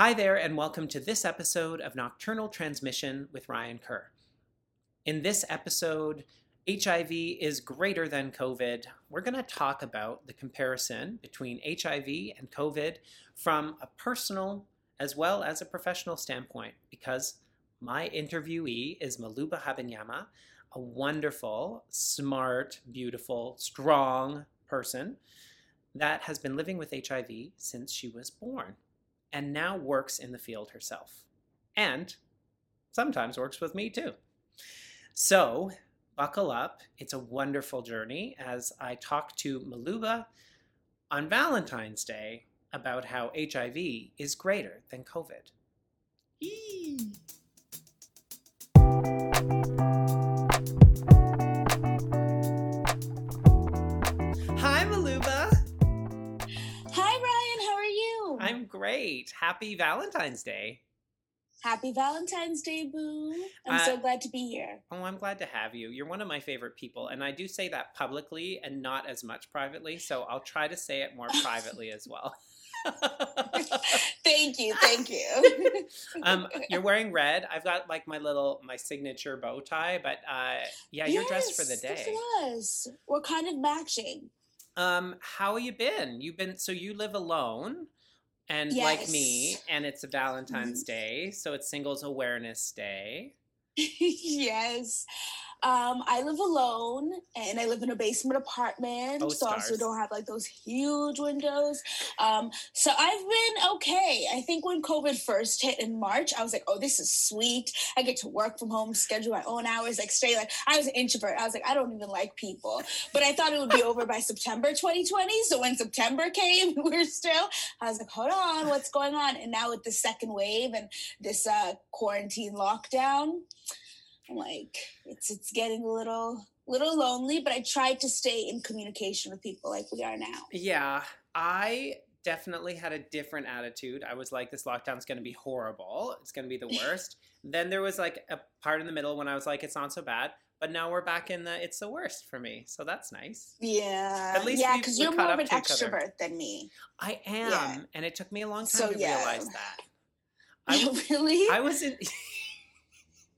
Hi there, and welcome to this episode of Nocturnal Transmission with Ryan Kerr. In this episode, HIV is greater than COVID. We're going to talk about the comparison between HIV and COVID from a personal as well as a professional standpoint because my interviewee is Maluba Habanyama, a wonderful, smart, beautiful, strong person that has been living with HIV since she was born and now works in the field herself. And sometimes works with me too. So, buckle up. It's a wonderful journey as I talk to Maluba on Valentine's Day about how HIV is greater than COVID. Eee. Great. Happy Valentine's Day. Happy Valentine's Day, Boo. I'm Uh, so glad to be here. Oh, I'm glad to have you. You're one of my favorite people, and I do say that publicly and not as much privately, so I'll try to say it more privately as well. Thank you. Thank you. um, you're wearing red. I've got like my little my signature bow tie, but uh, yeah, you're dressed for the day. us. We're kind of matching. Um, how have you been? You've been so you live alone, and like me, and it's a Valentine's mm-hmm. Day, so it's Singles Awareness Day. yes. Um, I live alone and I live in a basement apartment. Oh, so I also don't have like those huge windows. Um, so I've been okay. I think when COVID first hit in March, I was like, oh, this is sweet. I get to work from home, schedule my own hours, like stay like I was an introvert. I was like, I don't even like people. But I thought it would be over by September 2020. So when September came, we we're still, I was like, hold on, what's going on? And now with the second wave and this uh quarantine lockdown, like, it's it's getting a little little lonely, but I tried to stay in communication with people like we are now. Yeah, I definitely had a different attitude. I was like, this lockdown's going to be horrible. It's going to be the worst. then there was like a part in the middle when I was like, it's not so bad. But now we're back in the it's the worst for me. So that's nice. Yeah, At least yeah, because you're more of an to each other. extrovert than me. I am. Yeah. And it took me a long time So, to yeah. realize that. I, really? I was in.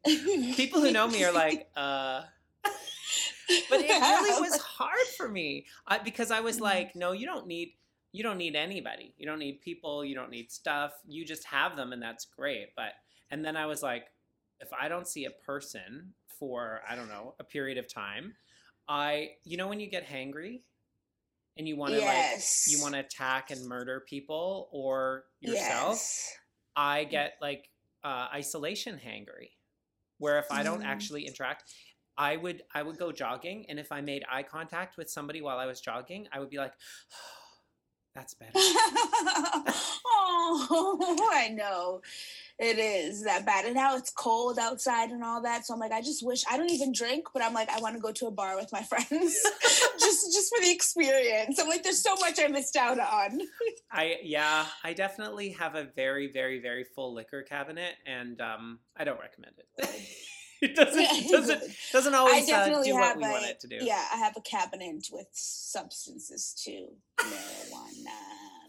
People who know me are like, uh. But it really was hard for me I, because I was Mhm. like, no, you don't need you don't need anybody. You don't need people. You don't need stuff. You just have them, and that's great. But and then I was like, if I don't see a person for I don't know a period of time, I you know when you get hangry and you want to yes. like you want to attack and murder people or yourself. Yes. I get like uh, isolation hangry, where if I don't Mm. actually interact, I would I would go jogging, and if I made eye contact with somebody while I was jogging, I would be like, "That's better." oh, I know. It is that bad. And now it's cold outside and all that. So I'm like, I just wish I don't even drink, but I'm like, I want to go to a bar with my friends. just just for the experience. I'm like, there's so much I missed out on. I yeah, I definitely have a very very very full liquor cabinet, and um, I don't recommend it. it doesn't it doesn't doesn't always uh, do what we a- want it to do. Yeah, I have a cabinet with substances too. Marijuana,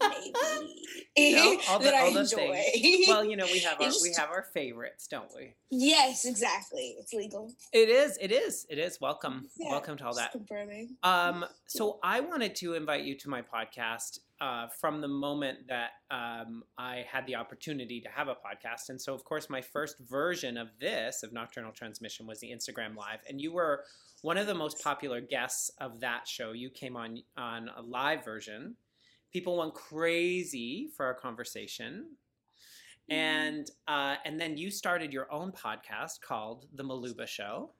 maybe. You know, all the- that I all those enjoy. Well, you know, we have our we have our favorites, don't we? yes, exactly. It's legal. It is. It is. It is. Welcome. Yeah, Welcome to all that. Confirming. Um, so I wanted to invite you to my podcast uh, from the moment that um, I had the opportunity to have a podcast, and so of course my first version of this of Nocturnal Transmission was the Instagram Live, and you were one of the most popular guests of that show. You came on on a live version. People went crazy for our conversation. And uh, and then you started your own podcast called The Maluba Show.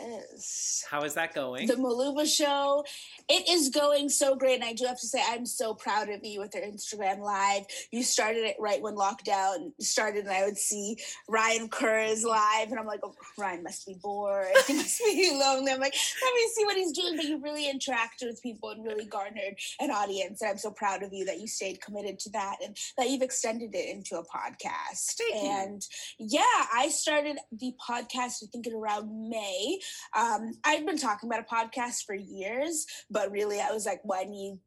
Yes. How is that going? The Maluba show, it is going so great. And I do have to say, I'm so proud of you with your Instagram live. You started it right when lockdown started, and I would see Ryan Kerr's live, and I'm like, oh, Ryan must be bored. He must be lonely. I'm like, let me see what he's doing. But you really interacted with people and really garnered an audience. And I'm so proud of you that you stayed committed to that and that you've extended it into a podcast. Thank you. and yeah, I started the podcast, I think, in around May. Um, I've been talking about a podcast for years, but really, I was like, well, I need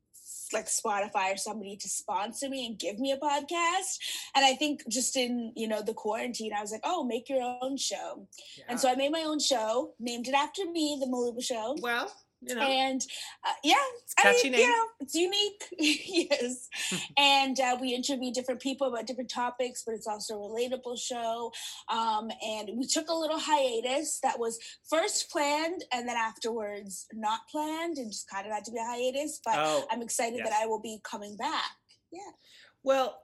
like Spotify or somebody to sponsor me and give me a podcast. And I think just in, you know, the quarantine, I was like, oh, make your own show. Yeah. And so I made my own show, named it after me, The Maluba Show. Well, you know. And uh, yeah, it's catchy I mean, name. You know, it's unique. yes. and uh, we interview different people about different topics, but it's also a relatable show. Um, and we took a little hiatus that was first planned and then afterwards not planned and just kind of had to be a hiatus. But oh, I'm excited yes. that I will be coming back. Yeah. Well,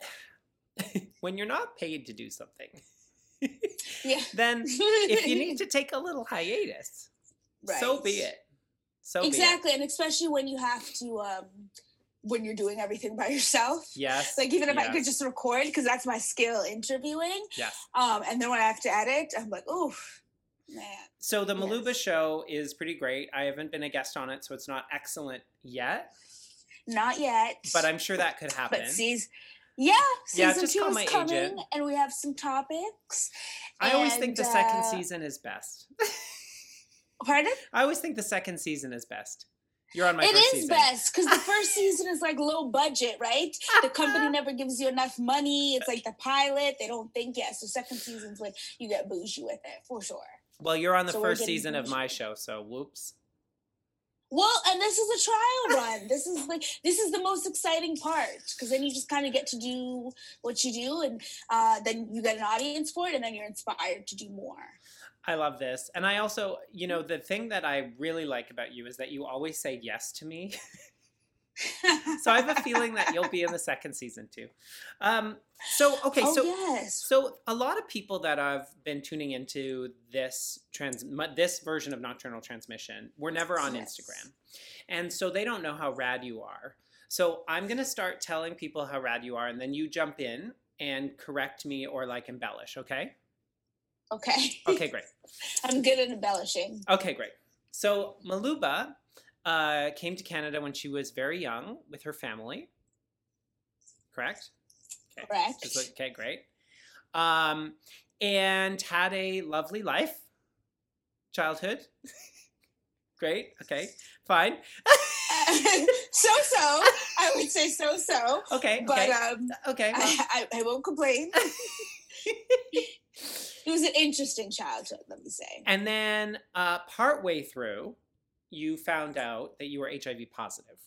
when you're not paid to do something, yeah. then if you need to take a little hiatus, right. so be it. So exactly, and especially when you have to um when you're doing everything by yourself. Yes. Like even if yes. I could just record because that's my skill interviewing. Yes. Um, and then when I have to edit, I'm like, oh man. So the Maluba yes. show is pretty great. I haven't been a guest on it, so it's not excellent yet. Not yet. But I'm sure that could happen. But sees yeah, season yeah, two is coming, agent. and we have some topics. I and, always think the uh, second season is best. Pardon? I always think the second season is best. You're on my. It is season. best because the first season is like low budget, right? The company never gives you enough money. It's like the pilot; they don't think yet. So second season's when you get bougie with it for sure. Well, you're on the so first season bougie. of my show, so whoops. Well, and this is a trial run. This is like this is the most exciting part because then you just kind of get to do what you do, and uh, then you get an audience for it, and then you're inspired to do more. I love this. And I also, you know, the thing that I really like about you is that you always say yes to me. so I have a feeling that you'll be in the second season too. Um, so okay, oh, so yes. so a lot of people that I've been tuning into this trans this version of nocturnal transmission were never on yes. Instagram, and so they don't know how rad you are. So I'm gonna start telling people how rad you are, and then you jump in and correct me or like embellish. Okay. Okay. Okay, great. I'm good at embellishing. Okay, great. So Maluba uh, came to Canada when she was very young with her family. Correct? Okay. Correct. Just, okay, great. Um, and had a lovely life, childhood. great. Okay, fine. so so. I would say so so. Okay. But okay. um, okay. Well. I, I, I won't complain it was an interesting childhood, let me say. And then uh, partway through, you found out that you were HIV positive.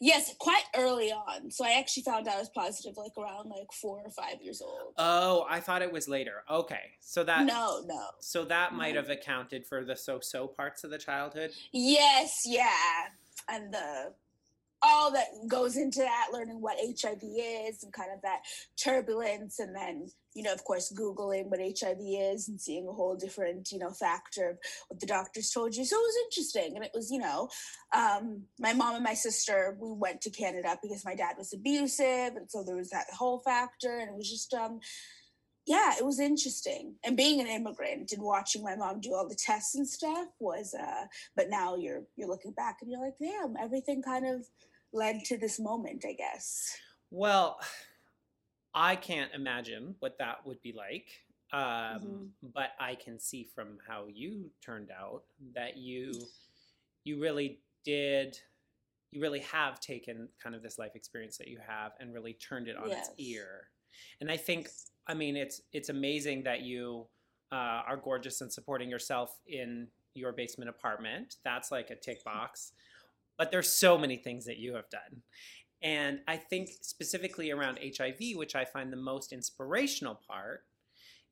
Yes, quite early on. So I actually found out I was positive like around like four or five years old. Oh, I thought it was later. Okay, so that no, no. So that might have accounted for the so-so parts of the childhood. Yes, yeah, and the all that goes into that, learning what HIV is and kind of that turbulence, and then you know, of course, Googling what HIV is and seeing a whole different, you know, factor of what the doctors told you. So it was interesting. And it was, you know, um, my mom and my sister, we went to Canada because my dad was abusive. And so there was that whole factor. And it was just, um, yeah, it was interesting. And being an immigrant and watching my mom do all the tests and stuff was, uh, but now you're, you're looking back and you're like, damn, everything kind of led to this moment, I guess. Well, I can't imagine what that would be like. Um, mm-hmm. But I can see from how you turned out that you you really did you really have taken kind of this life experience that you have and really turned it on yes. its ear. And I think I mean it's it's amazing that you uh, are gorgeous and supporting yourself in your basement apartment. That's like a tick box. But there's so many things that you have done. And I think specifically around HIV, which I find the most inspirational part,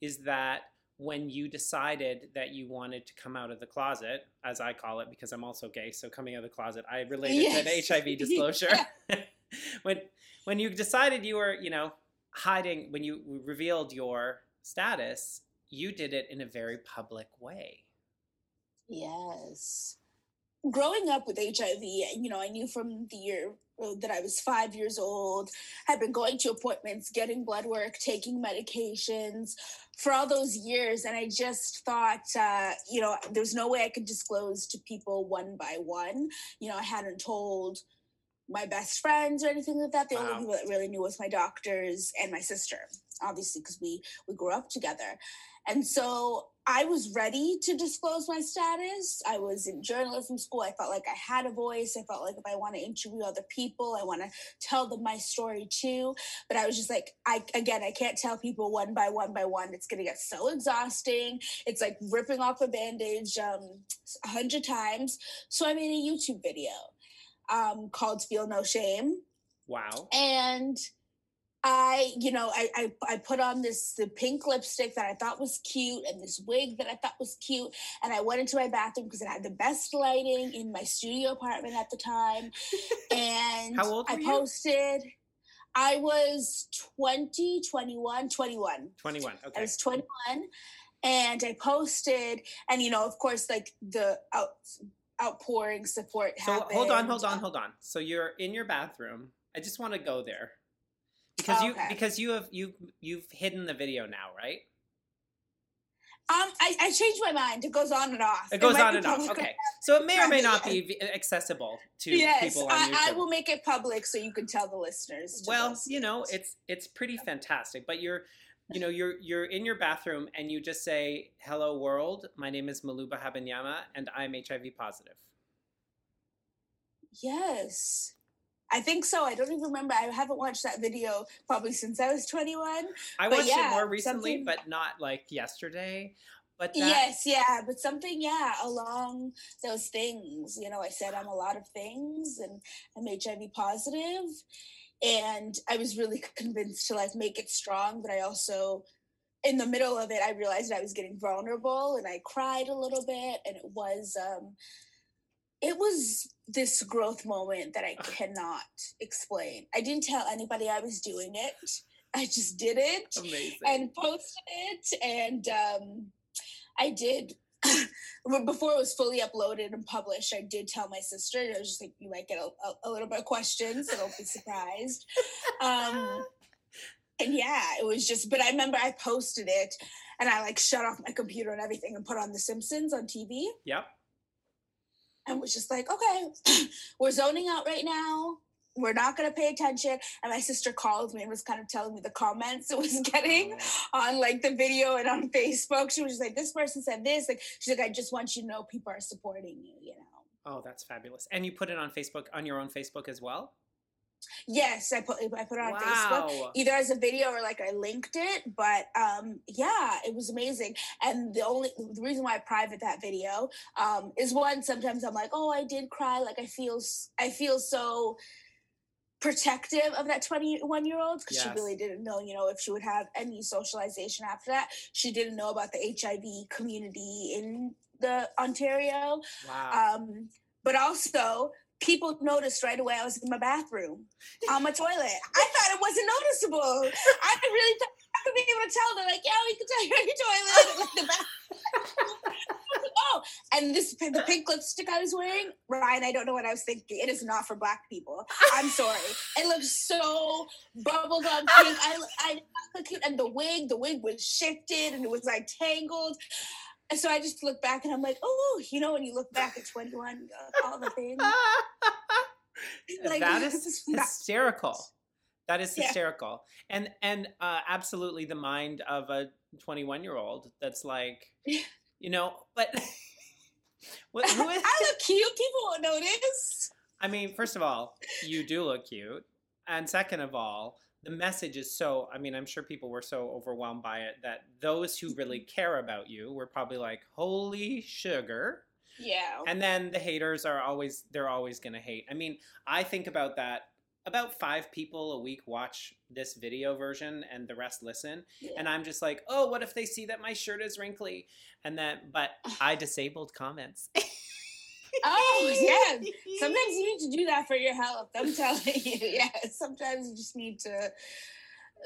is that when you decided that you wanted to come out of the closet, as I call it, because I'm also gay, so coming out of the closet, I related yes. to an HIV disclosure. when when you decided you were, you know, hiding, when you revealed your status, you did it in a very public way. Yes. Growing up with HIV, you know, I knew from the year that I was five years old, i'd been going to appointments, getting blood work, taking medications for all those years. And I just thought, uh, you know, there's no way I could disclose to people one by one. You know, I hadn't told my best friends or anything like that. The wow. only people that really knew was my doctors and my sister. obviously because we we grew up together and so I was ready to disclose my status. I was in journalism school. I felt like I had a voice. I felt like if I want to interview other people, I want to tell them my story too. But I was just like, I again, I can't tell people one by one by one. It's gonna get so exhausting. It's like ripping off a bandage um, a hundred times. So I made a YouTube video um, called "Feel No Shame." Wow. And I, you know, I, I I put on this the pink lipstick that I thought was cute and this wig that I thought was cute. And I went into my bathroom because it had the best lighting in my studio apartment at the time. And How old I were you? posted I was 20, 21, 21. 21. I was 21 and I posted and you know, of course, like the out outpouring support So happened. hold on, hold on, hold on. So you're in your bathroom. I just want to go there. Because you Okay. because you have you you've hidden the video now, right? Um, I, I changed my mind. It goes on and off. It goes might on and off. Okay. So it may or may not be accessible to yes, people on YouTube. I, I will make it public so you can tell the listeners. well, listen. you know, it's it's pretty fantastic, but you're you know, you're you're in your bathroom and you just say, "Hello world, my name is Maluba Habanyama and I'm HIV positive." yes, I think so. I don't even remember. I haven't watched that video probably since I was twenty-one. I But watched it more recently, something- but not like yesterday. But that, Yes, yeah, but something, yeah, along those things. You know, I said I'm a lot of things, and I'm HIV positive, and I was really convinced to like make it strong, but I also in the middle of it i realized i was getting vulnerable and i cried a little bit and it was um it was this growth moment that i cannot explain i didn't tell anybody i was doing it i just did it amazing. and posted it and um i did before it was fully uploaded and published i did tell my sister i was just like you might get a, a, a little bit of questions so don't be surprised um and yeah, it was just, but I remember I posted it and I like shut off my computer and everything and put on The Simpsons on TV yep. And was just like, okay, we're zoning out right now. We're not going to pay attention. And my sister called me and was kind of telling me the comments it was getting oh. on like the video and on Facebook. She was just like, this person said this. Like, she's like, I just want you to know people are supporting you, you know? Oh, that's fabulous. And you put it on Facebook on your own Facebook as well? Yes, I put, I put it on Facebook. either as a video or like I linked it. But um, yeah, it was amazing. And the only the reason why I private that video um, is one. Sometimes I'm like, oh, I did cry. Like I feel I feel so protective of that 21 year old because Yes. she really didn't know you know if she would have any socialization after that she didn't know about the hiv community in the ontario Wow. um, but also people noticed right away I was in my bathroom on my toilet. I thought it wasn't noticeable. I really thought I could be able to tell. They're like, yeah, we can tell you're in your toilet. Like the bath- oh, and this the pink lipstick I was wearing, Ryan. I don't know what I was thinking. It is not for black people. I'm sorry. It looks so bubblegum pink. I I cute, and the wig, the wig was shifted and it was like tangled. And so I just look back and I'm like, oh, you know, when you look back at 21, uh, all the things. Like, that is hysterical. That is Yeah. hysterical. And and uh, absolutely the mind of a 21 year old that's like, Yeah. you know, but what, who is, I look cute. People won't notice. I mean, first of all, you do look cute. And second of all, the message is so, I mean, I'm sure people were so overwhelmed by it that those who really mm-hmm. care about you were probably like, holy sugar. Yeah. And then the haters are always, they're always going to hate. I mean, I think about that. About five people a week watch this video version and the rest listen. yeah. And I'm just like, oh, what if they see that my shirt is wrinkly? And then, but I disabled comments. oh, yeah. Sometimes you need to do that for your health. I'm telling you. Yeah. Sometimes you just need to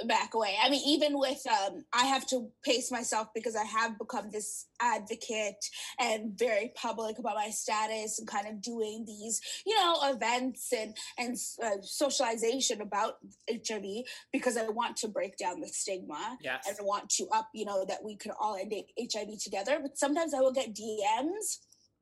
back away. I mean, even with um, I have to pace myself because I have become this advocate and very public about my status and kind of doing these, you know, events and and uh, socialization about HIV because I want to break down the stigma Yes. and I want to up, you know, that we could all end HIV together. But sometimes I will get DMs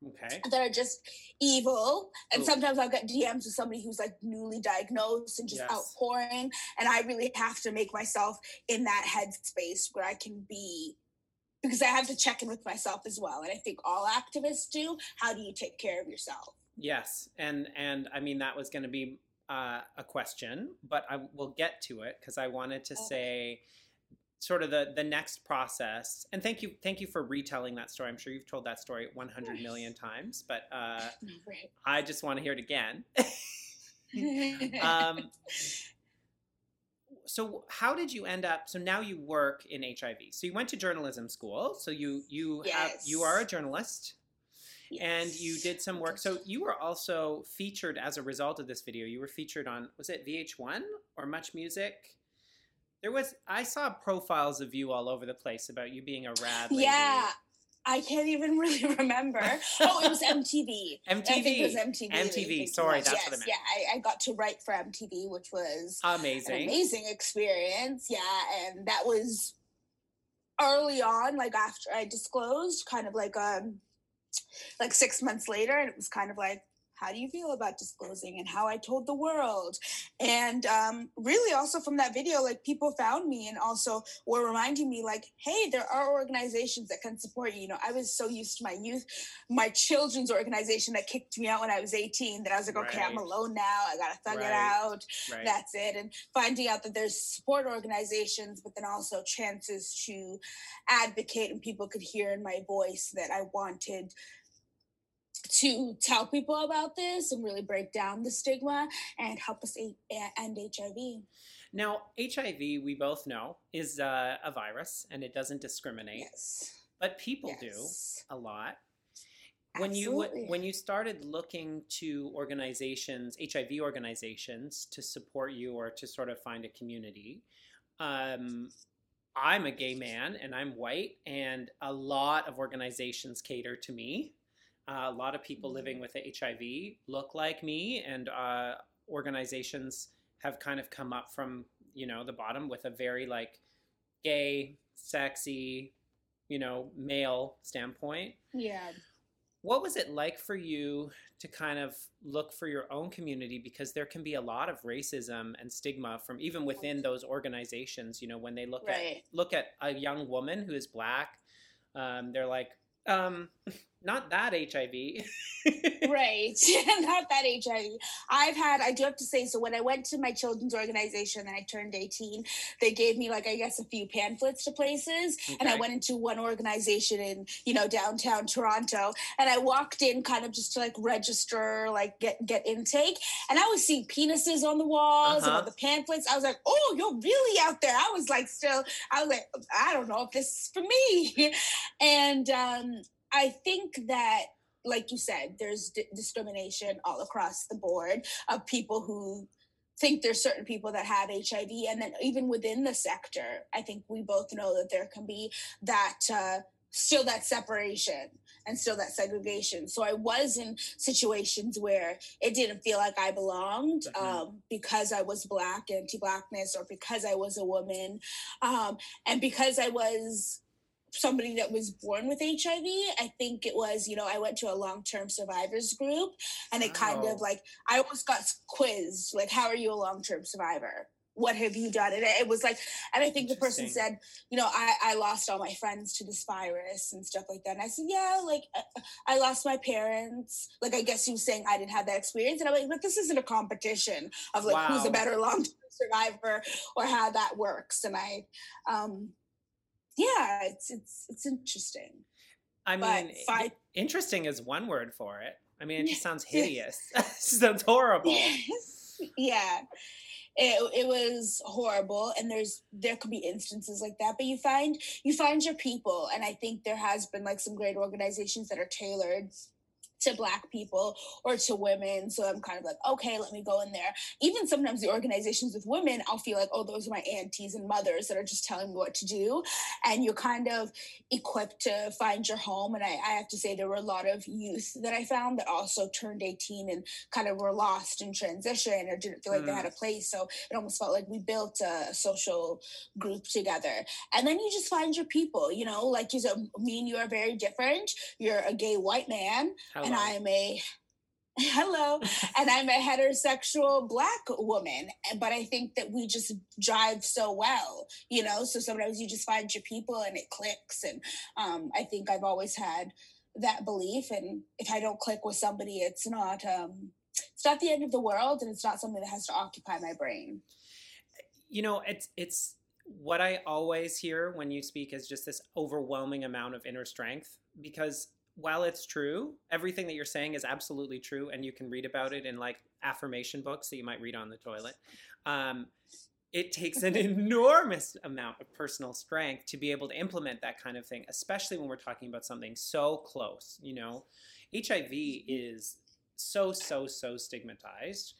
Okay. that are just evil. And Ooh. sometimes I'll get DMs with somebody who's like newly diagnosed and just Yes. outpouring. And I really have to make myself in that headspace where I can be because I have to check in with myself as well. And I think all activists do. How do you take care of yourself? Yes, and and I mean that was going to be uh, a question, but I will get to it because I wanted to Okay. say sort of the the next process. And thank you thank you for retelling that story. I'm sure you've told that story 100 million times, but uh, Right. I just want to hear it again. um, so how did you end up? So now you work in HIV. So you went to journalism school. So you you have you are a Yes. journalist and you did some work. So you were also featured as a result of this video. You were featured on was it VH1 or Much Music? There was I saw profiles of you all over the place about you being a rad lady. Yeah. I can't even really remember. Oh, it was MTV. MTV. I think it was MTV. MTV. that you're MTV, thinking sorry, that's yes, what I meant. Yeah, I, I got to write for MTV, which was an Amazing. amazing experience. Yeah, and that was early on, like after I disclosed, kind of like um like six months later, and it was kind of like, how do you feel about disclosing and how I told the world? And um, really, also from that video, like people found me and also were reminding me, like, hey, there are organizations that can support you. You know, I was so used to my youth, my children's organization that kicked me out when I was 18 that I was like, okay, I'm alone now. I gotta thug Right. it out Right. that's it and finding out that there's support organizations but then also chances to advocate and people could hear in my voice that i wanted to tell people about this and really break down the stigma and help us end hiv Now, HIV, we both know, is uh, a virus and it doesn't discriminate, yes. But people do a lot. When you when you started looking to organizations, HIV organizations, to support you or to sort of find a community, um, I'm a gay man and I'm white, and a lot of organizations cater to me. Uh, a lot of people living with HIV look like me, and uh, organizations have kind of come up from you know the bottom with a very like gay, sexy, you know, male standpoint. yeah What was it like for you to kind of look for your own community? Because there can be a lot of racism and stigma from even within those organizations. You know, when they look Right. at look at a young woman who is black, um, they're like, um, not that HIV. right. Not that hiv i've had i do have to say so when i went to my children's organization and i turned 18 they gave me like i guess a few pamphlets to places and i went into one organization in you know downtown toronto and i walked in kind of just to like register like get get intake and i was seeing penises on the walls and Uh-huh. on the pamphlets. I was like oh you're really out there. I was like still i was like i don't know if this is for me. And um i think that like you said, there's d- discrimination all across the board of people who think there's certain people that have HIV, and then even within the sector, I think we both know that there can be that uh, still that separation and still that segregation. So I was in situations where it didn't feel like I belonged Mhm. um, because I was black, anti-blackness, or because I was a woman, um, and because I was somebody that was born with HIV. I think it was, you know, I went to a long term survivors group and it kind Wow. of like, I almost got quizzed, like, how are you a long term survivor? What have you done? And it was like, and I think the person said, you know, I, I lost all my friends to this virus and stuff like that. And I said, yeah, like uh, I lost my parents. Like, I guess he was saying I didn't have that experience. And I'm like, but this isn't a competition of like who's a better long term survivor or how that works. And I, um, yeah, it's it's it's interesting. I mean, interesting is one word for it. I mean, it just sounds hideous. it sounds horrible. Yes. yeah. It, it was horrible and there's there could be instances like that but you find you find your people and i think there has been like some great organizations that are tailored to black people or to women so i'm kind of like okay let me go in there even sometimes the organizations with women i'll feel like oh those are my aunties and mothers that are just telling me what to do and you're kind of equipped to find your home and I, I have to say there were a lot of youth that i found that also turned 18 and kind of were lost in transition or didn't feel like mm. they had mm. a place so it almost felt like we built a social group together and then you just find your people you know like you said me and you are very different you're a gay white man Hello. And i'm a hello and i'm a heterosexual black woman but i think that we just jive so well you know? So sometimes you just find your people and it clicks and um, i think i've always had that belief and if i don't click with somebody it's not um, it's not the end of the world and it's not something that has to occupy my brain. You know it's it's what i always hear when you speak is just this overwhelming amount of inner strength because while it's true, everything that you're saying is absolutely true, and you can read about it in like affirmation books that you might read on the toilet. Um, it takes an enormous amount of personal strength to be able to implement that kind of thing, especially when we're talking about something so close. You know, HIV is so, so, so stigmatized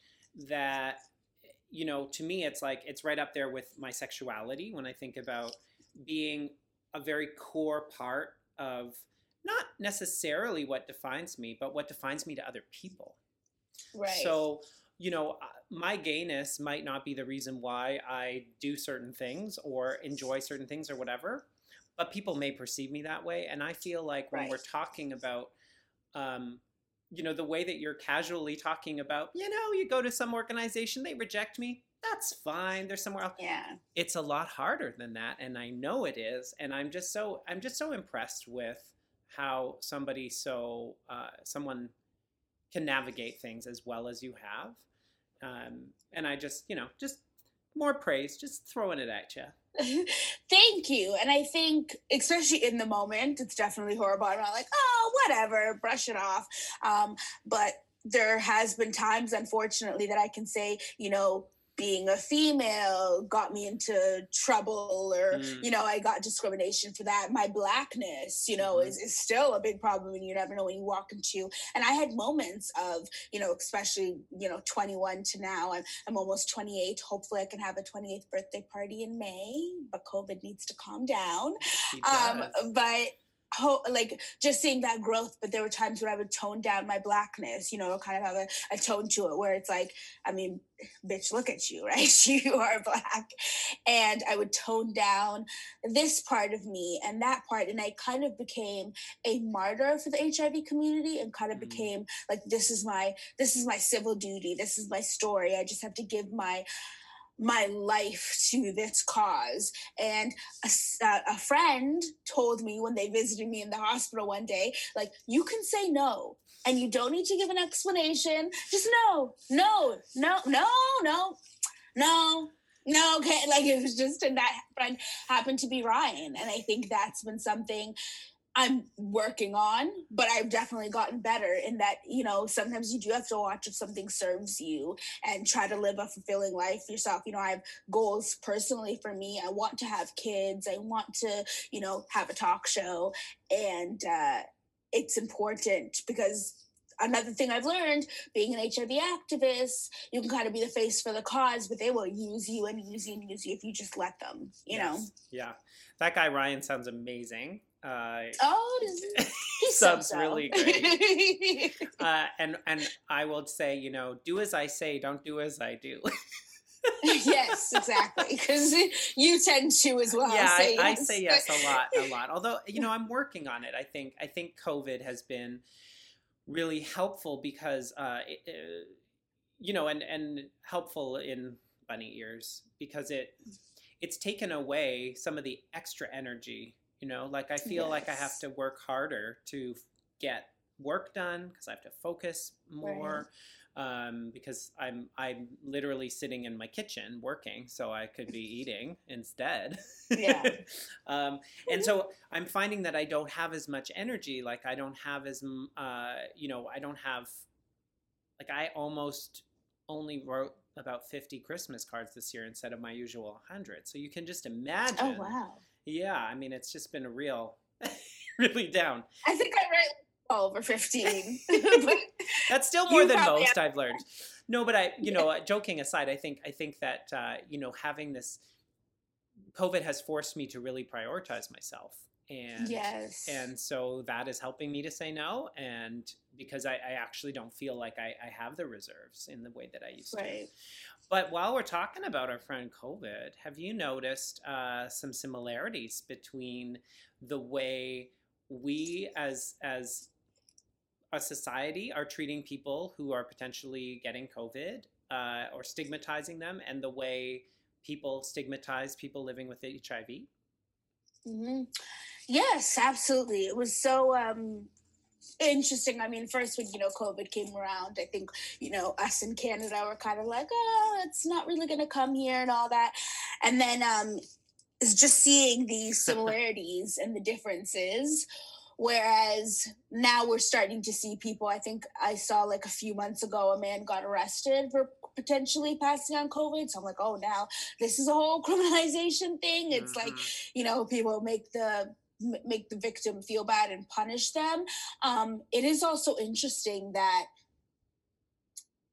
that, you know, to me, it's like it's right up there with my sexuality when I think about being a very core part of not necessarily what defines me, but what defines me to other people. Right. So, you know, uh, my gayness might not be the reason why I do certain things or enjoy certain things or whatever, but people may perceive me that way. And I feel like when right. we're talking about, um, you know, the way that you're casually talking about, you know, you go to some organization, they reject me. That's fine. There's somewhere else. Yeah. It's a lot harder than that. And I know it is. And I'm just so, I'm just so impressed with how somebody so uh, someone can navigate things as well as you have. Um, and I just, you know, just more praise, just throwing it at you. Thank you. And I think, especially in the moment, it's definitely horrible. I'm not like, oh, whatever, brush it off. Um, but there has been times, unfortunately, that I can say, you know, being a female got me into trouble or mm. you know i got discrimination for that my blackness you know mm-hmm. is, is still a big problem and you never know when you walk into and i had moments of you know especially you know 21 to now i'm, I'm almost 28 hopefully i can have a 28th birthday party in may but covid needs to calm down um, but ho- like just seeing that growth but there were times where i would tone down my blackness you know kind of have a, a tone to it where it's like i mean bitch look at you right? You are black. And i would tone down this part of me and that part and i kind of became a martyr for the hiv community and kind of mm-hmm. became like this is my this is my civil duty. This is my story. I just have to give my my life to this cause. And a, a, friend told me when they visited me in the hospital one day, like, you can say no and you don't need to give an explanation. Just no, no, no, no, no, no. No, okay, like it was just, and that friend happened to be Ryan. And I think that's been something I'm working on, but I've definitely gotten better in that, you know, sometimes you do have to watch if something serves you and try to live a fulfilling life yourself. You know, I have goals personally for me. I want to have kids. I want to, you know, have a talk show. And uh, it's important because another thing I've learned being an HIV activist, you can kind of be the face for the cause, but they will use you and use you and use you if you just let them, you yes. know? Yeah. That guy Ryan sounds amazing. Uh, oh, he sounds so. really great. uh, and and I will say, you know, do as I say, don't do as I do. yes, exactly. Because you tend to as well. Yeah, I, yes. I, say yes a lot, a lot. Although you know, I'm working on it. I think I think COVID has been really helpful because, uh, it, uh, you know, and and helpful in bunny ears because it it's taken away some of the extra energy you know, like I feel yes. like I have to work harder to get work done because I have to focus more. Right. Um, because I'm I'm literally sitting in my kitchen working, so I could be eating instead. Yeah. um, and so I'm finding that I don't have as much energy. Like I don't have as uh, you know I don't have like I almost only wrote about 50 Christmas cards this year instead of my usual 100. So you can just oh, imagine. Oh wow yeah, I mean, it's just been a real, really down. I think I write all over 15. That's still more than most I've learned. No, but I, you know, uh, joking aside, I think I think that uh, you know having this COVID has forced me to really prioritize myself and yes and so that is helping me to say no and because i, I actually don't feel like I, I, have the reserves in the way that i used right. to but while we're talking about our friend covid have you noticed uh, some similarities between the way we as as a society are treating people who are potentially getting covid uh, or stigmatizing them and the way people stigmatize people living with hiv mm-hmm. Yes, absolutely. It was so um, interesting. I mean, first when you know COVID came around, I think you know us in Canada were kind of like, oh, it's not really going to come here and all that, and then um, is just seeing the similarities and the differences. Whereas now we're starting to see people. I think I saw like a few months ago a man got arrested for potentially passing on COVID. So I'm like, oh, now this is a whole criminalization thing. It's mm-hmm. like, you know, people make the make the victim feel bad and punish them. Um, it is also interesting that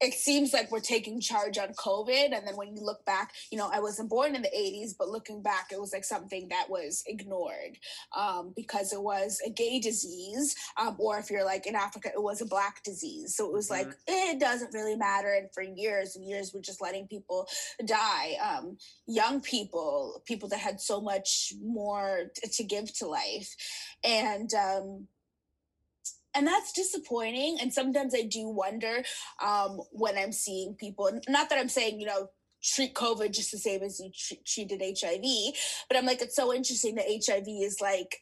it seems like we're taking charge on COVID. And then when you look back, you know, I wasn't born in the 80s, but looking back, it was like something that was ignored um, because it was a gay disease. Um, or if you're like in Africa, it was a black disease. So it was mm-hmm. like, it doesn't really matter. And for years and years, we're just letting people die. Um, young people, people that had so much more t- to give to life. And, um, and that's disappointing and sometimes i do wonder um, when i'm seeing people not that i'm saying you know treat covid just the same as you treated hiv but i'm like it's so interesting that hiv is like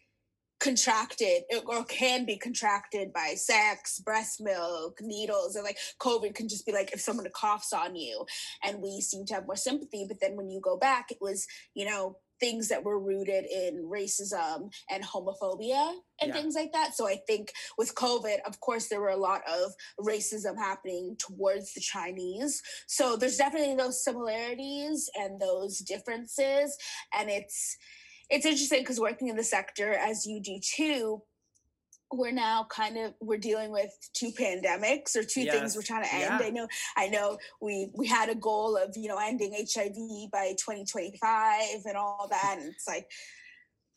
contracted or can be contracted by sex, breast milk, needles, and like COVID can just be like if someone coughs on you. And we seem to have more sympathy. But then when you go back, it was, you know, things that were rooted in racism and homophobia and yeah. things like that. So I think with COVID, of course, there were a lot of racism happening towards the Chinese. So there's definitely those similarities and those differences. And it's it's interesting because working in the sector as you do too, we're now kind of we're dealing with two pandemics or two yes. things we're trying to end. Yeah. I know I know we we had a goal of, you know, ending HIV by 2025 and all that and it's like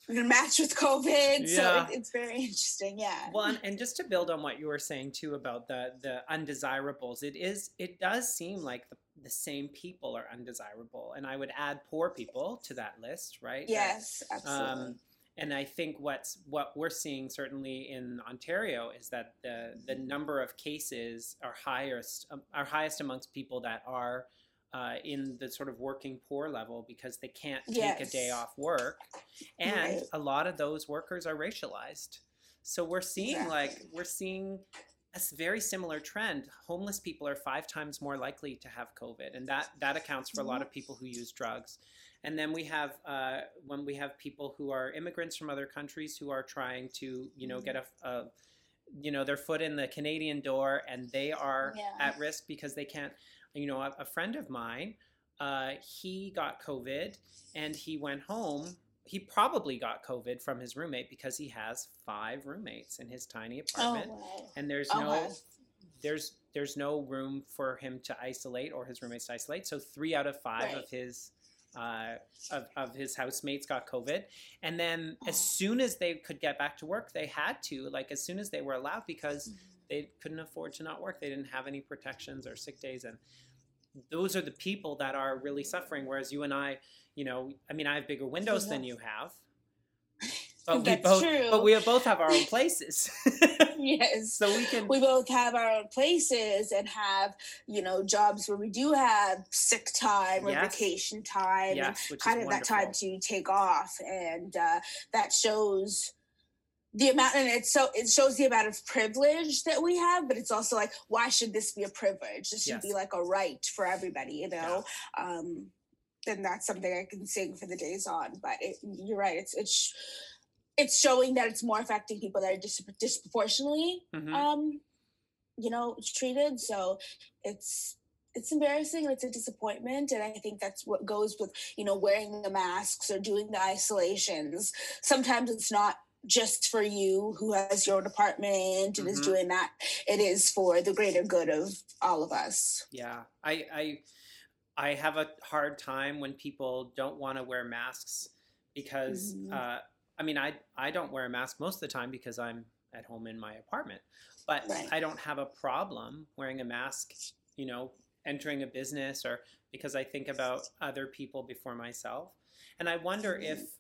we're gonna match with COVID. Yeah. So it, it's very interesting. Yeah. Well, and, and, just to build on what you were saying too about the the undesirables, it is it does seem like the, the same people are undesirable, and I would add poor people to that list, right? Yes, that, absolutely. Um, and I think what's what we're seeing certainly in Ontario is that the the number of cases are highest um, are highest amongst people that are uh, in the sort of working poor level because they can't take yes. a day off work, and right. a lot of those workers are racialized. So we're seeing exactly. like we're seeing a very similar trend. Homeless people are five times more likely to have COVID, and that that accounts for a lot mm-hmm. of people who use drugs. And then we have uh, when we have people who are immigrants from other countries who are trying to, you know, get a, a you know, their foot in the Canadian door, and they are yeah. at risk because they can't. You know, a, a friend of mine, uh, he got COVID, and he went home he probably got COVID from his roommate because he has five roommates in his tiny oh, apartment, oh, wow. and there's oh, no wow. there's there's no room for him to isolate or his roommates to isolate. So three out of five right. of his uh, of, of his housemates got COVID. And then as soon as they could get back to work, they had to, like as soon as they were allowed, because mm-hmm. they couldn't afford to not work. They didn't have any protections or sick days. And those are the people that are really suffering. Whereas you and I, you know, I mean, I have bigger windows than you have. But That's we both, true. But we both have our own places. yes. So we can. We both have our own places and have, you know, jobs where we do have sick time or yes. vacation time yes, kind of that time to take off. And uh, that shows the amount and it's so it shows the amount of privilege that we have but it's also like why should this be a privilege this should yes. be like a right for everybody you know yeah. um then that's something i can sing for the days on but it, you're right it's it's it's showing that it's more affecting people that are dis- disproportionately mm-hmm. um you know treated so it's it's embarrassing and it's a disappointment and i think that's what goes with you know wearing the masks or doing the isolations sometimes it's not just for you who has your own apartment and is Mhm. doing that. It is for the greater good of all of us. Yeah, I I I have a hard time when people don't want to wear masks because Mhm. uh, I mean I I don't wear a mask most of the time because I'm at home in my apartment, but Right. I don't have a problem wearing a mask, you know, entering a business or because I think about other people before myself, and I wonder Mhm. if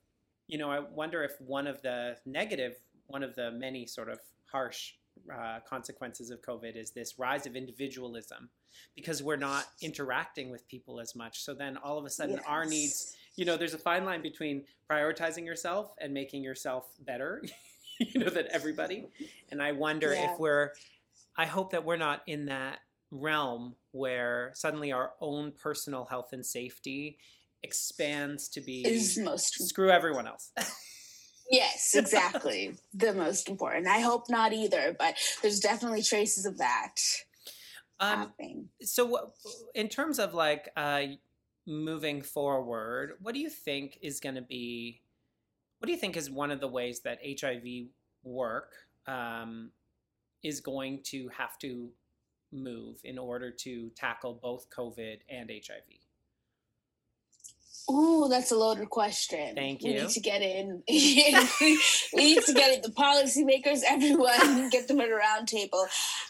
you know I wonder if one of the negative one of the many sort of harsh uh, consequences of COVID is this rise of individualism because we're not interacting with people as much. So then all of a sudden, our needs, you know, there's a fine line between prioritizing yourself and making yourself better, you know, than everybody. And I wonder Yeah. if we're, I hope that we're not in that realm where suddenly our own personal health and safety expands to be Is most screw everyone else. Yes, exactly. the most important. I hope not either, but there's definitely traces of that um, happening. so what, in terms of like uh, moving forward what do you think is going to be what do you think is one of the ways that hiv work um, is going to have to move in order to tackle both covid and hiv Ooh, that's a loaded question. Thank you. We need to get in. we need to get in the policymakers, everyone, get them at a round table.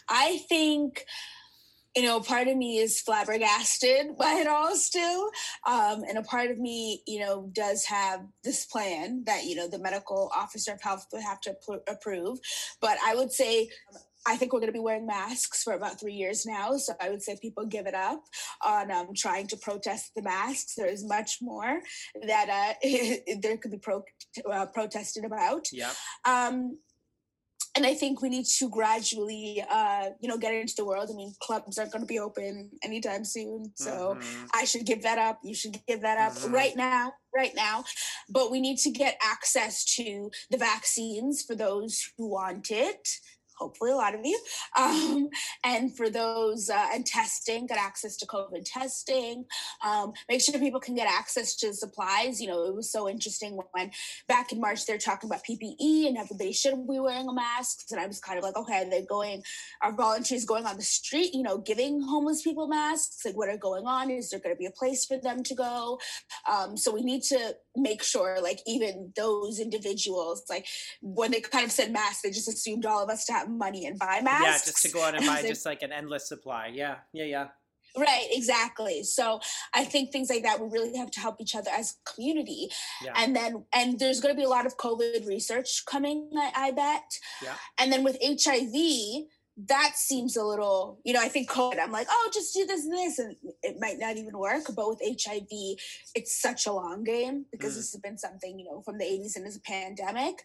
I think, you know, part of me is flabbergasted by it all still. Um, and a part of me, you know, does have this plan that, you know, the medical officer of health would have to appro- approve. But I would say, I think we're going to be wearing masks for about three years now. So I would say people give it up on um, trying to protest the masks. There is much more that uh, there could be pro- uh, protested about. yeah Um, and I think we need to gradually, uh, you know, get into the world. I mean, clubs aren't going to be open anytime soon. So Mhm. I should give that up. You should give that up Mhm. right now, right now. But we need to get access to the vaccines for those who want it. Hopefully, a lot of you. Um, and for those, uh, and testing, get access to COVID testing. Um, make sure people can get access to supplies. You know, it was so interesting when back in March they're talking about PPE and everybody should be wearing a mask. And I was kind of like, okay, they're going, are volunteers going on the street, you know, giving homeless people masks? Like, what are going on? Is there going to be a place for them to go? Um, so we need to make sure, like, even those individuals, like, when they kind of said masks, they just assumed all of us to have money and buy masks. yeah just to go out and buy just like an endless supply yeah yeah yeah Right, exactly. So I think things like that, we really have to help each other as community. yeah And then, and there's going to be a lot of COVID research coming, I, I bet. Yeah. And then with HIV, that seems a little, you know, I think COVID, I'm like, oh, just do this and this, and it might not even work. But with HIV, it's such a long game because Mm. this has been something, you know, from the 80s and as a pandemic.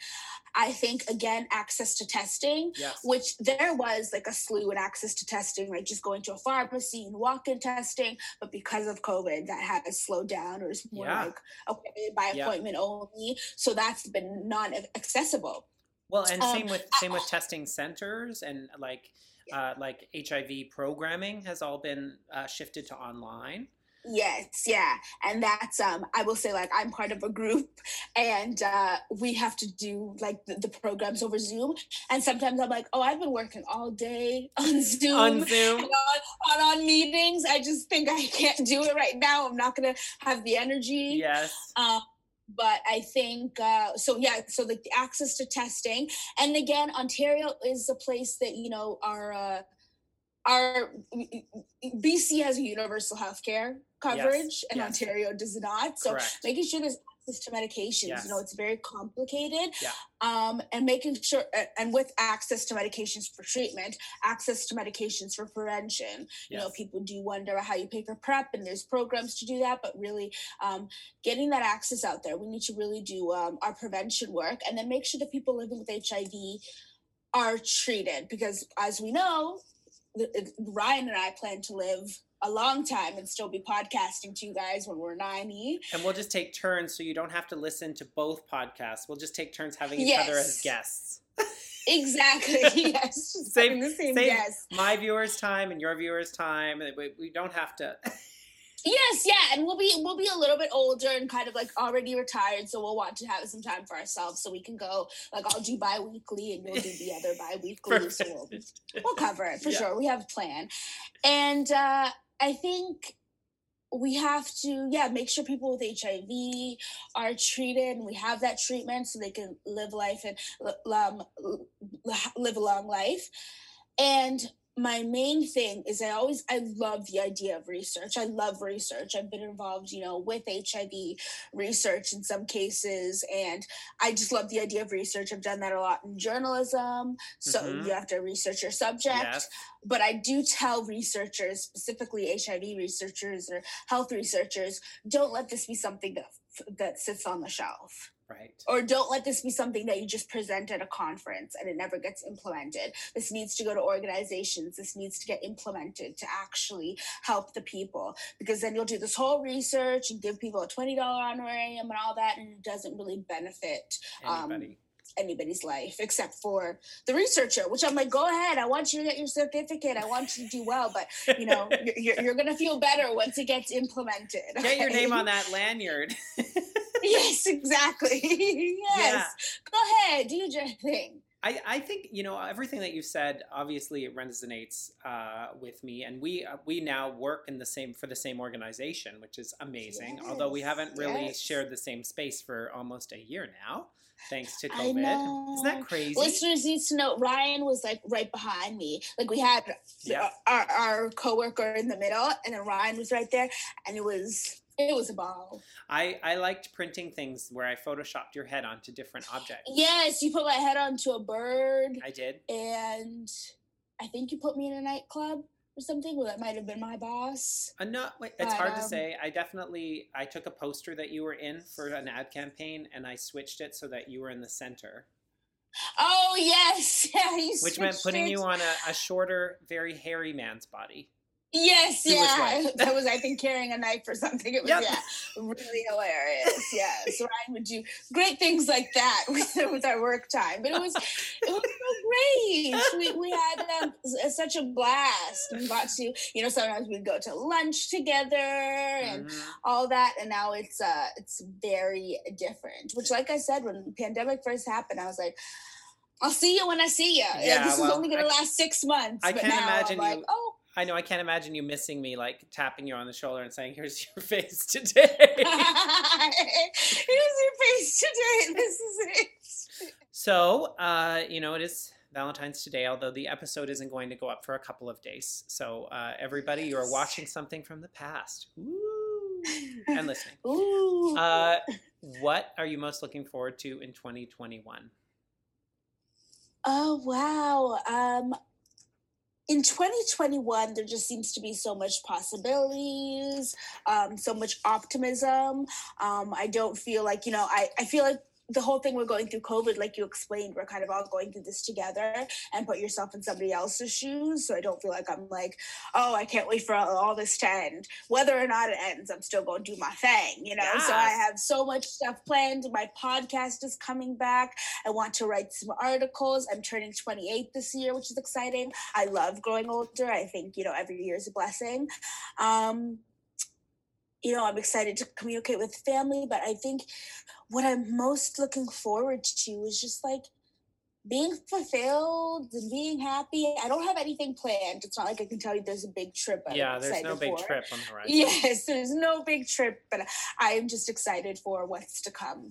I think, again, access to testing yes which there was like a slew in access to testing, right? Just going to a pharmacy and walk-in testing, but because of COVID, that has slowed down, or is more Yeah. like okay by Yeah. appointment only. So that's been non-accessible. Well, and Um, same with same with testing centers and like uh, like HIV programming has all been uh, shifted to online. Yes, yeah, and that's um. I will say like I'm part of a group, and uh, we have to do like the, the programs over Zoom, and sometimes I'm like, oh, I've been working all day on Zoom. On Zoom, on, on, on meetings. I just think I can't do it right now. I'm not gonna have the energy. yes, Um, but I think uh, so. Yeah. So like the access to testing, and again, Ontario is a place that you know our uh, our BC has a universal health care coverage, and yes. Ontario does not. So correct. making sure there's access to medications. Yes. You know, it's very complicated. Yeah. Um, and making sure, and with access to medications for treatment, access to medications for prevention. You know, people do wonder how you pay for PrEP, and there's programs to do that. But really, um, getting that access out there, we need to really do um, our prevention work, and then make sure that people living with HIV are treated. Because as we know, Ryan and I plan to live a long time and still be podcasting to you guys when we're 90. And we'll just take turns, so you don't have to listen to both podcasts. We'll just take turns having each other as guests. Exactly. yes. Same- the same same- guess. My viewers' time and your viewers' time. We, we don't have to. Yes, yeah, and we'll be we'll be a little bit older and kind of like already retired, so we'll want to have some time for ourselves, so we can go like I'll do bi-weekly and you'll do the other bi-weekly, so we'll, we'll cover it for yeah. sure. We have a plan, and uh, I think we have to yeah make sure people with hiv are treated and we have that treatment so they can live life and um, live a long life. And my main thing is I always I love the idea of research. I love research. I've been involved, you know, with HIV research in some cases and I just love the idea of research. I've done that a lot in journalism. So mm-hmm. you have to research your subject. Yes. But I do tell researchers, specifically HIV researchers or health researchers, don't let this be something that that sits on the shelf. Right. Or don't let this be something that you just present at a conference and it never gets implemented. This needs to go to organizations. This needs to get implemented to actually help the people. Because then you'll do this whole research and give people a $20 honorarium and all that, and it doesn't really benefit um, Anybody. Um, anybody's life except for the researcher which i'm like go ahead i want you to get your certificate i want you to do well but you know you're, you're, you're gonna feel better once it gets implemented get your name on that lanyard yes, exactly. yes. Yeah. Go ahead, do your thing. I, I think you know everything that you said. Obviously, it resonates uh, with me, and we uh, we now work in the same for the same organization, which is amazing. Yes. Although we haven't really yes. shared the same space for almost a year now, thanks to COVID. Isn't that crazy? Listeners need to know Ryan was like right behind me. Like we had our our coworker in the middle, and then Ryan was right there, and it was it was a ball. I, I liked printing things where I photoshopped your head onto different objects. Yes, you put my head onto a bird. I did. And I think you put me in a nightclub or something. Well, that might have been my boss. Uh, no, wait, it's but, hard um, to say. I definitely I took a poster that you were in for an ad campaign and I switched it so that you were in the center. Oh yes, yeah. Which meant putting it. you on a, a shorter, very hairy man's body. Yes, yeah. that was I think carrying a knife or something. It was yep. yeah, really hilarious. Yes, Ryan would do great things like that with with our work time. But it was it was so great. We we had um, such a blast. We got to you know sometimes we'd go to lunch together and mm-hmm. all that. And now it's uh it's very different. Which, like I said, when the pandemic first happened, I was like. I'll see you when I see you. Yeah, this well, is only going to last six monts. I can't imagine I'm you. Like, oh, I know I can't imagine you missing me, like tapping you on the shoulder and saying, "Here's your face today." Here's your face today. This is it. So, uh, you know, it is Valentine's today, although the episode isn't going to go up for a couple of days. So, uh, everybody, you are watching something from the past. Ooh. And listening. Ooh. Uh, what are you most looking forward to in 2021? Oh wow. Um in 2021 there just seems to be so much possibilities um, so much optimism. Um, i don't feel like you know I, I feel like the whole thing we're going through COVID, like you explained, we're kind of all going through this together and put yourself in somebody else's shoes. So I don't feel like I'm like, oh, I can't wait for all this to end. Whether or not it ends, I'm still going to do my thing, you know? Yes. So I have so much stuff planned. My podcast is coming back. I want to write some articles. I'm turning 28 this year, which is exciting. I love growing older. I think, you know, every year is a blessing. Um, you know, I'm excited to communicate with family, but I think what I'm most looking forward to is just like being fulfilled and being happy. I don't have anything planned. It's not like I can tell you there's a big trip. I'm yeah, there's no big trip on the horizon. Yes, there's no big trip, but I am just excited for what's to come.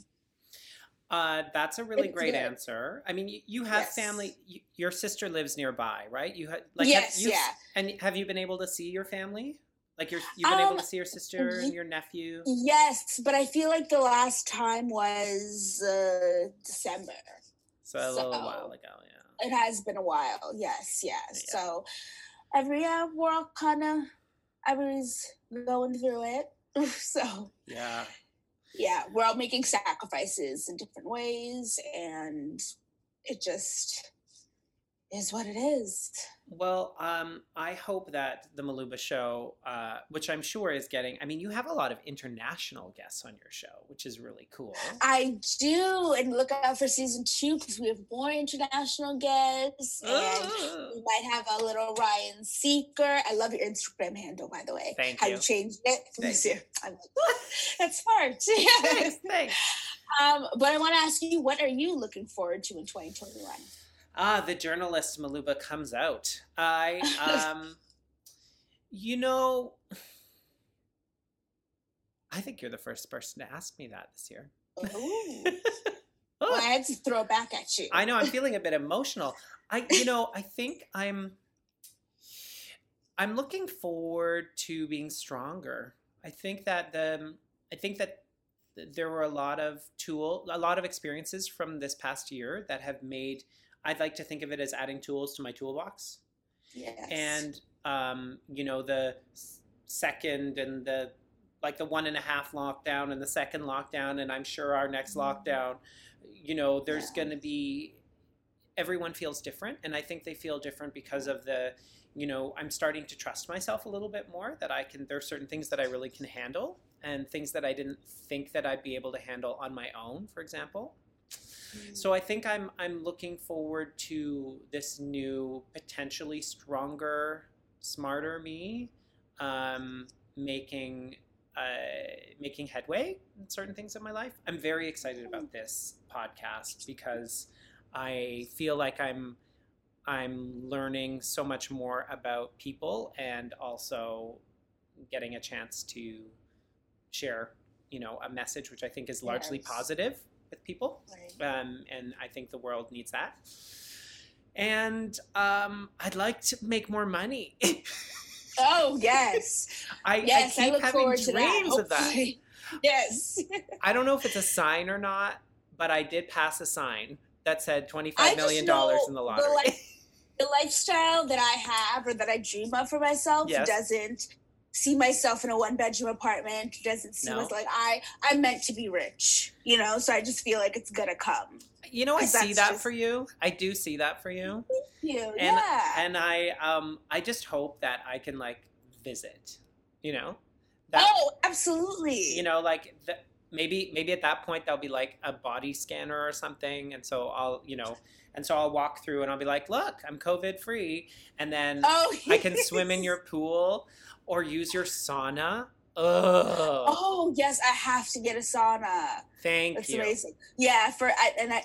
Uh, that's a really it's great good. answer. I mean, you, you have yes. family. You, your sister lives nearby, right? You had like yes, have, yeah. And have you been able to see your family? Like you've been um, able to see your sister and your nephew? Yes, but I feel like the last time was uh, December. So a little while ago, yeah. It has been a while. Yes, yes. Yeah. So every year we're all kind of everybody's going through it. so yeah, yeah, we're all making sacrifices in different ways, and it just is what it is. Well, um, I hope that the Muluba show, uh, which I'm sure is getting, I mean, you have a lot of international guests on your show, which is really cool. I do, and look out for season two because we have more international guests, and Ah. we might have a little Ryan Seeker. I love your Instagram handle, by the way. Thank How you. you changed it? Thank you. I'm like, that's smart. Thanks, thanks. um, but I want to ask you, what are you looking forward to in 2021? Ah, the journalist Muluba comes out. I, um, you know, I think you're the first person to ask me that this year. Ooh. Oh, Well, I had to throw it back at you. I know I'm feeling a bit emotional. I, you know, I think I'm, I'm looking forward to being stronger. I think that the, I think that there were a lot of tool, a lot of experiences from this past year that have made. I'd like to think of it as adding tools to my toolbox. Yes. and um, you know the second and the like the one and a half lockdown and the second lockdown and i'm sure our next lockdown you know there's Mm-hmm. Yeah. going to be everyone feels different and i think they feel different because of the you know i'm starting to trust myself a little bit more that i can there are certain things that i really can handle and things that i didn't think that i'd be able to handle on my own for example. So I think I'm I'm looking forward to this new, potentially stronger, smarter me, um, making uh, making headway in certain things in my life. I'm very excited about this podcast because I feel like I'm I'm learning so much more about people and also getting a chance to share, you know, a message which I think is largely Yes. positive with people Right. um, and I think the world needs that. And um, I'd like to make more money. Oh yes, I, yes. I I, keep look having forward to that. dreams of that. Yes. I don't know if it's a sign or not, but I did pass a sign that said I twenty-five million dollars in the the lottery. life- the lifestyle that I have or that I dream of for myself Yes. doesn't see myself in a one bedroom apartment. Doesn't seem No. myself like I I'm meant to be rich, you know. So I just feel like it's gonna come. you know, I see that just- for you. I do see that for you. Thank You, and yeah. and I um I just hope that I can like visit, you know, that oh, absolutely. you know like the, maybe maybe at that point there'll be like a body scanner or something, and so I'll you know and so I'll walk through and I'll be like, look, I'm COVID free, and then Oh, I can swim in your pool or use your sauna. Ugh. Oh yes, I have to get a sauna. Thank you. That's you. amazing. Yeah, for I, and I,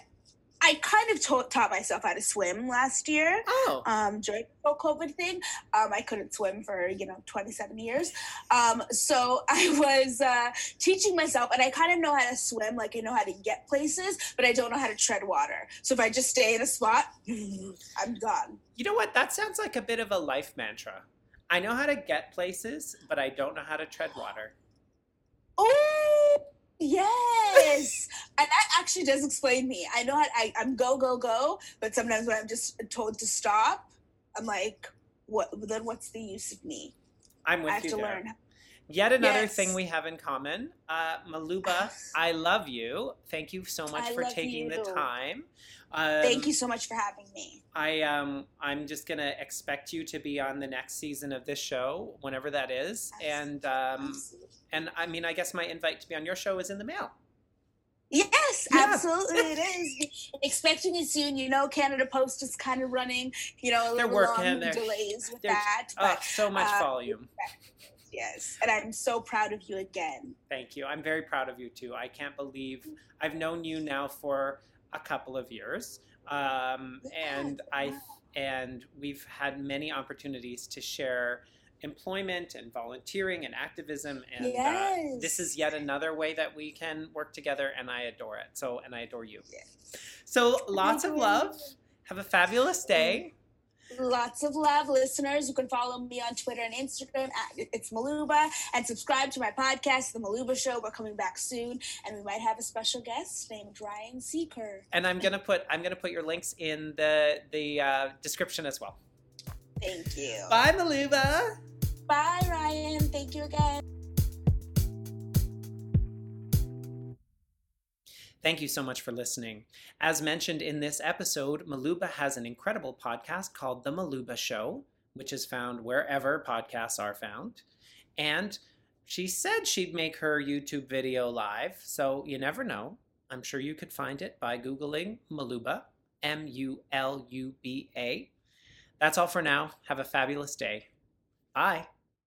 I kind of taught taught myself how to swim last year. Oh, Um, during the whole COVID thing, um, I couldn't swim for you know twenty seven years. Um, so I was uh, teaching myself, and I kind of know how to swim, like I know how to get places, but I don't know how to tread water. So if I just stay in a spot, I'm done. you know what? That sounds like a bit of a life mantra. I know how to get places, but I don't know how to tread water. Oh yes, and that actually does explain me. I know I, I'm go go go, but sometimes when I'm just told to stop, I'm like, what? Then what's the use of me? I'm I with have you to there. learn. Yet another Yes. thing we have in common. Uh, Muluba, I love you. Thank you so much I for taking the time. Um, Thank you so much for having me. I um I'm just gonna expect you to be on the next season of this show, whenever that is. And um Absolutely. and I mean I guess my invite to be on your show is in the mail. Yes, Yeah. absolutely it is. Expecting it soon. You know, Canada Post is kind of running, you know, a They're little working, long they're- delays with that. Oh, But so much uh, volume. yes, and I'm so proud of you again. Thank you. I'm very proud of you too. I can't believe I've known you now for a couple of years. Um, and I and we've had many opportunities to share employment and volunteering and activism and uh, this is yet another way that we can work together and I adore it. So and I adore you. Yes. So lots of love. Have a fabulous day. Lots of love, listeners. You can follow me on Twitter and Instagram at It's Muluba and subscribe to my podcast, The Muluba Show. We're coming back soon, and we might have a special guest named Ryan Seeker. And I'm gonna put I'm gonna put your links in the the uh, description as well. Thank you. Bye, Muluba. Bye, Ryan. Thank you again. Thank you so much for listening. As mentioned in this episode, Muluba has an incredible podcast called The Muluba Show, which is found wherever podcasts are found. And she said she'd make her YouTube video live, so you never know. I'm sure you could find it by Googling Muluba, M U L U B A. That's all for now. Have a fabulous day. Bye.